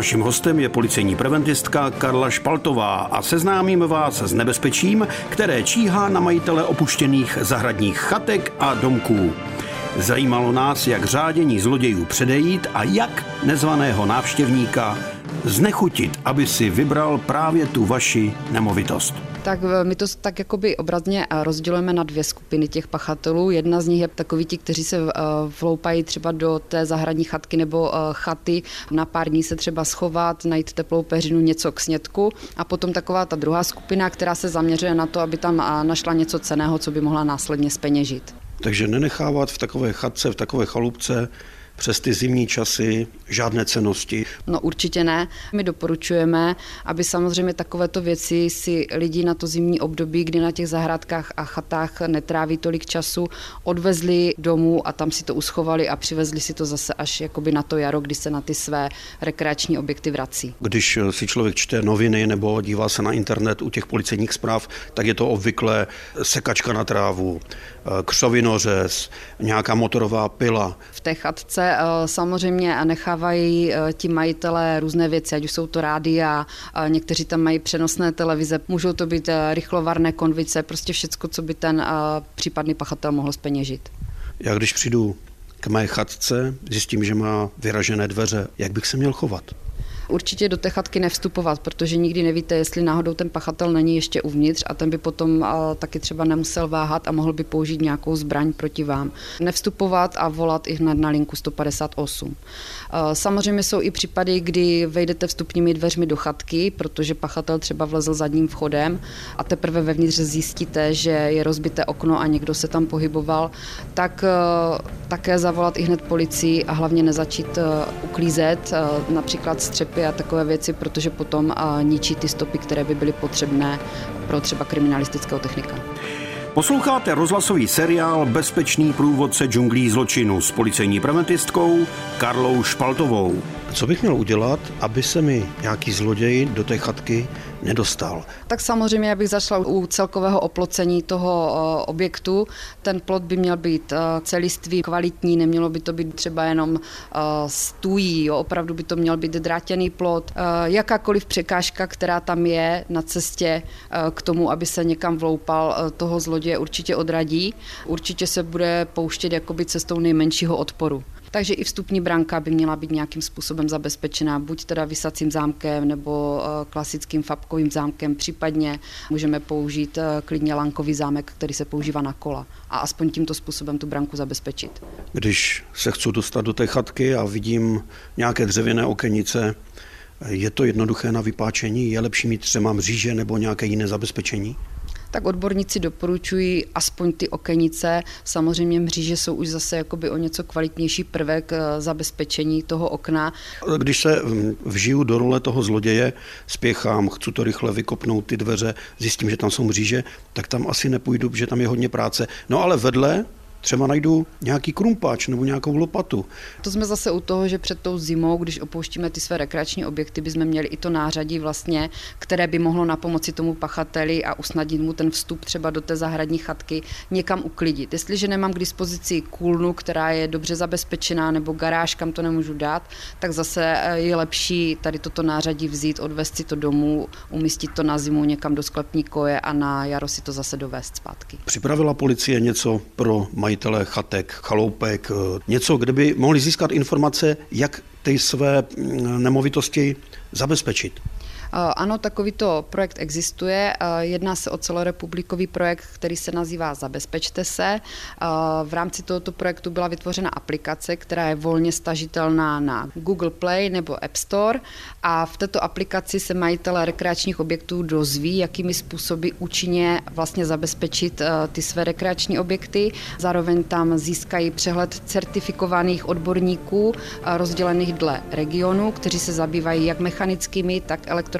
Naším hostem je policejní preventistka Karla Špaltová a seznámíme vás s nebezpečím, které číhá na majitele opuštěných zahradních chatek a domků. Zajímalo nás, jak řádění zlodějů předejít a jak nezvaného návštěvníka znechutit, aby si vybral právě tu vaši nemovitost. Tak eh, my to tak jakoby obrazně eh, rozdělujeme na dvě skupiny těch pachatelů. Jedna z nich je takový ti, kteří se eh, vloupají třeba do té zahradní chatky nebo chaty, na pár dní se třeba schovat, najít teplou peřinu, něco k snědku. A potom taková ta druhá skupina, která se zaměřuje na to, aby tam našla něco ceného, co by mohla následně speněžit. Takže nenechávat v takové chatce, v takové chalupce přes ty zimní časy žádné cenosti? No určitě ne. My doporučujeme, aby samozřejmě takovéto věci si lidi na to zimní období, kdy na těch zahrádkách a chatách netráví tolik času, odvezli domů a tam si to uschovali a přivezli si to zase až jakoby na to jaro, kdy se na ty své rekreační objekty vrací. Když si člověk čte noviny nebo dívá se na internet u těch policejních zpráv, tak je to obvykle sekačka na trávu, křovinořez, nějaká motorová pila. V té chatce Eh, samozřejmě nechávají eh, ti majitelé různé věci, ať už jsou to rádia, někteří tam mají přenosné televize, můžou to být eh, rychlovarné konvice, prostě všecko, co by ten případný pachatel mohl speněžit. Já když přijdu k mé chatce, zjistím, že má vyražené dveře, jak bych se měl chovat? Určitě do té chatky nevstupovat, protože nikdy nevíte, jestli náhodou ten pachatel není ještě uvnitř a ten by potom taky třeba nemusel váhat a mohl by použít nějakou zbraň proti vám. Nevstupovat a volat i hned na linku 158. Samozřejmě jsou i případy, kdy vejdete vstupními dveřmi do chatky, protože pachatel třeba vlezl zadním vchodem a teprve vevnitř zjistíte, že je rozbité okno a někdo se tam pohyboval, tak také zavolat i hned policii a hlavně nezačít uklízet například střepy stopy a takové věci, protože potom ničí ty stopy, které by byly potřebné pro třeba kriminalistického technika. Posloucháte rozhlasový seriál Bezpečný průvodce džunglí zločinu s policejní preventistkou Karlou Špaltovou. Co bych měl udělat, aby se mi nějaký zloděj do té chatky nedostal? Tak samozřejmě, já bych začala u celkového oplocení toho eh, objektu. Ten plot by měl být eh, celistvý, kvalitní, nemělo by to být třeba jenom eh, stůjí, jo, opravdu by to měl být drátěný plot. Jakákoliv překážka, která tam je na cestě k tomu, aby se někam vloupal, toho zloděje určitě odradí. Určitě se bude pouštět jakoby cestou nejmenšího odporu. Takže i vstupní branka by měla být nějakým způsobem zabezpečená, buď teda vysacím zámkem nebo klasickým fabkovým zámkem, případně můžeme použít eh, klidně lankový zámek, který se používá na kola a aspoň tímto způsobem tu branku zabezpečit. Když se chci dostat do té chatky a vidím nějaké dřevěné okenice, je to jednoduché na vypáčení? Je lepší mít třeba mříže nebo nějaké jiné zabezpečení? Tak odborníci doporučují aspoň ty okenice. Samozřejmě mříže jsou už zase jakoby o něco kvalitnější prvek eh, zabezpečení toho okna. Když se hm, vžiju do role toho zloděje, spěchám, chci to rychle vykopnout ty dveře, zjistím, že tam jsou mříže, tak tam asi nepůjdu, že tam je hodně práce. No ale vedle Třeba najdu nějaký krumpáč nebo nějakou lopatu. To jsme zase u toho, že před tou zimou, když opouštíme ty své rekreační objekty, bychom měli i to nářadí vlastně, které by mohlo na pomoci tomu pachateli a usnadnit mu ten vstup třeba do té zahradní chatky někam uklidit. Jestliže nemám k dispozici kůlnu, která je dobře zabezpečená, nebo garáž, kam to nemůžu dát, tak zase eh, je lepší tady toto nářadí vzít, odvést si to domů, umístit to na zimu někam do sklepní koje a na jaro si to zase dovést zpátky. Připravila policie něco pro maj majitele chatek, chaloupek, eh, něco, kde by mohli získat informace, jak ty své mm, nemovitosti zabezpečit. Eh, ano, takovýto projekt existuje. Eh, jedná se o celorepublikový projekt, který se nazývá Zabezpečte se. Eh, v rámci tohoto projektu byla vytvořena aplikace, která je volně stažitelná na Google Play nebo App Store a v této aplikaci se majitelé rekreačních objektů dozví, jakými způsoby účinně vlastně zabezpečit ty své rekreační objekty. Zároveň tam získají přehled certifikovaných odborníků rozdělených dle regionu, kteří se zabývají jak mechanickými, tak elektronickými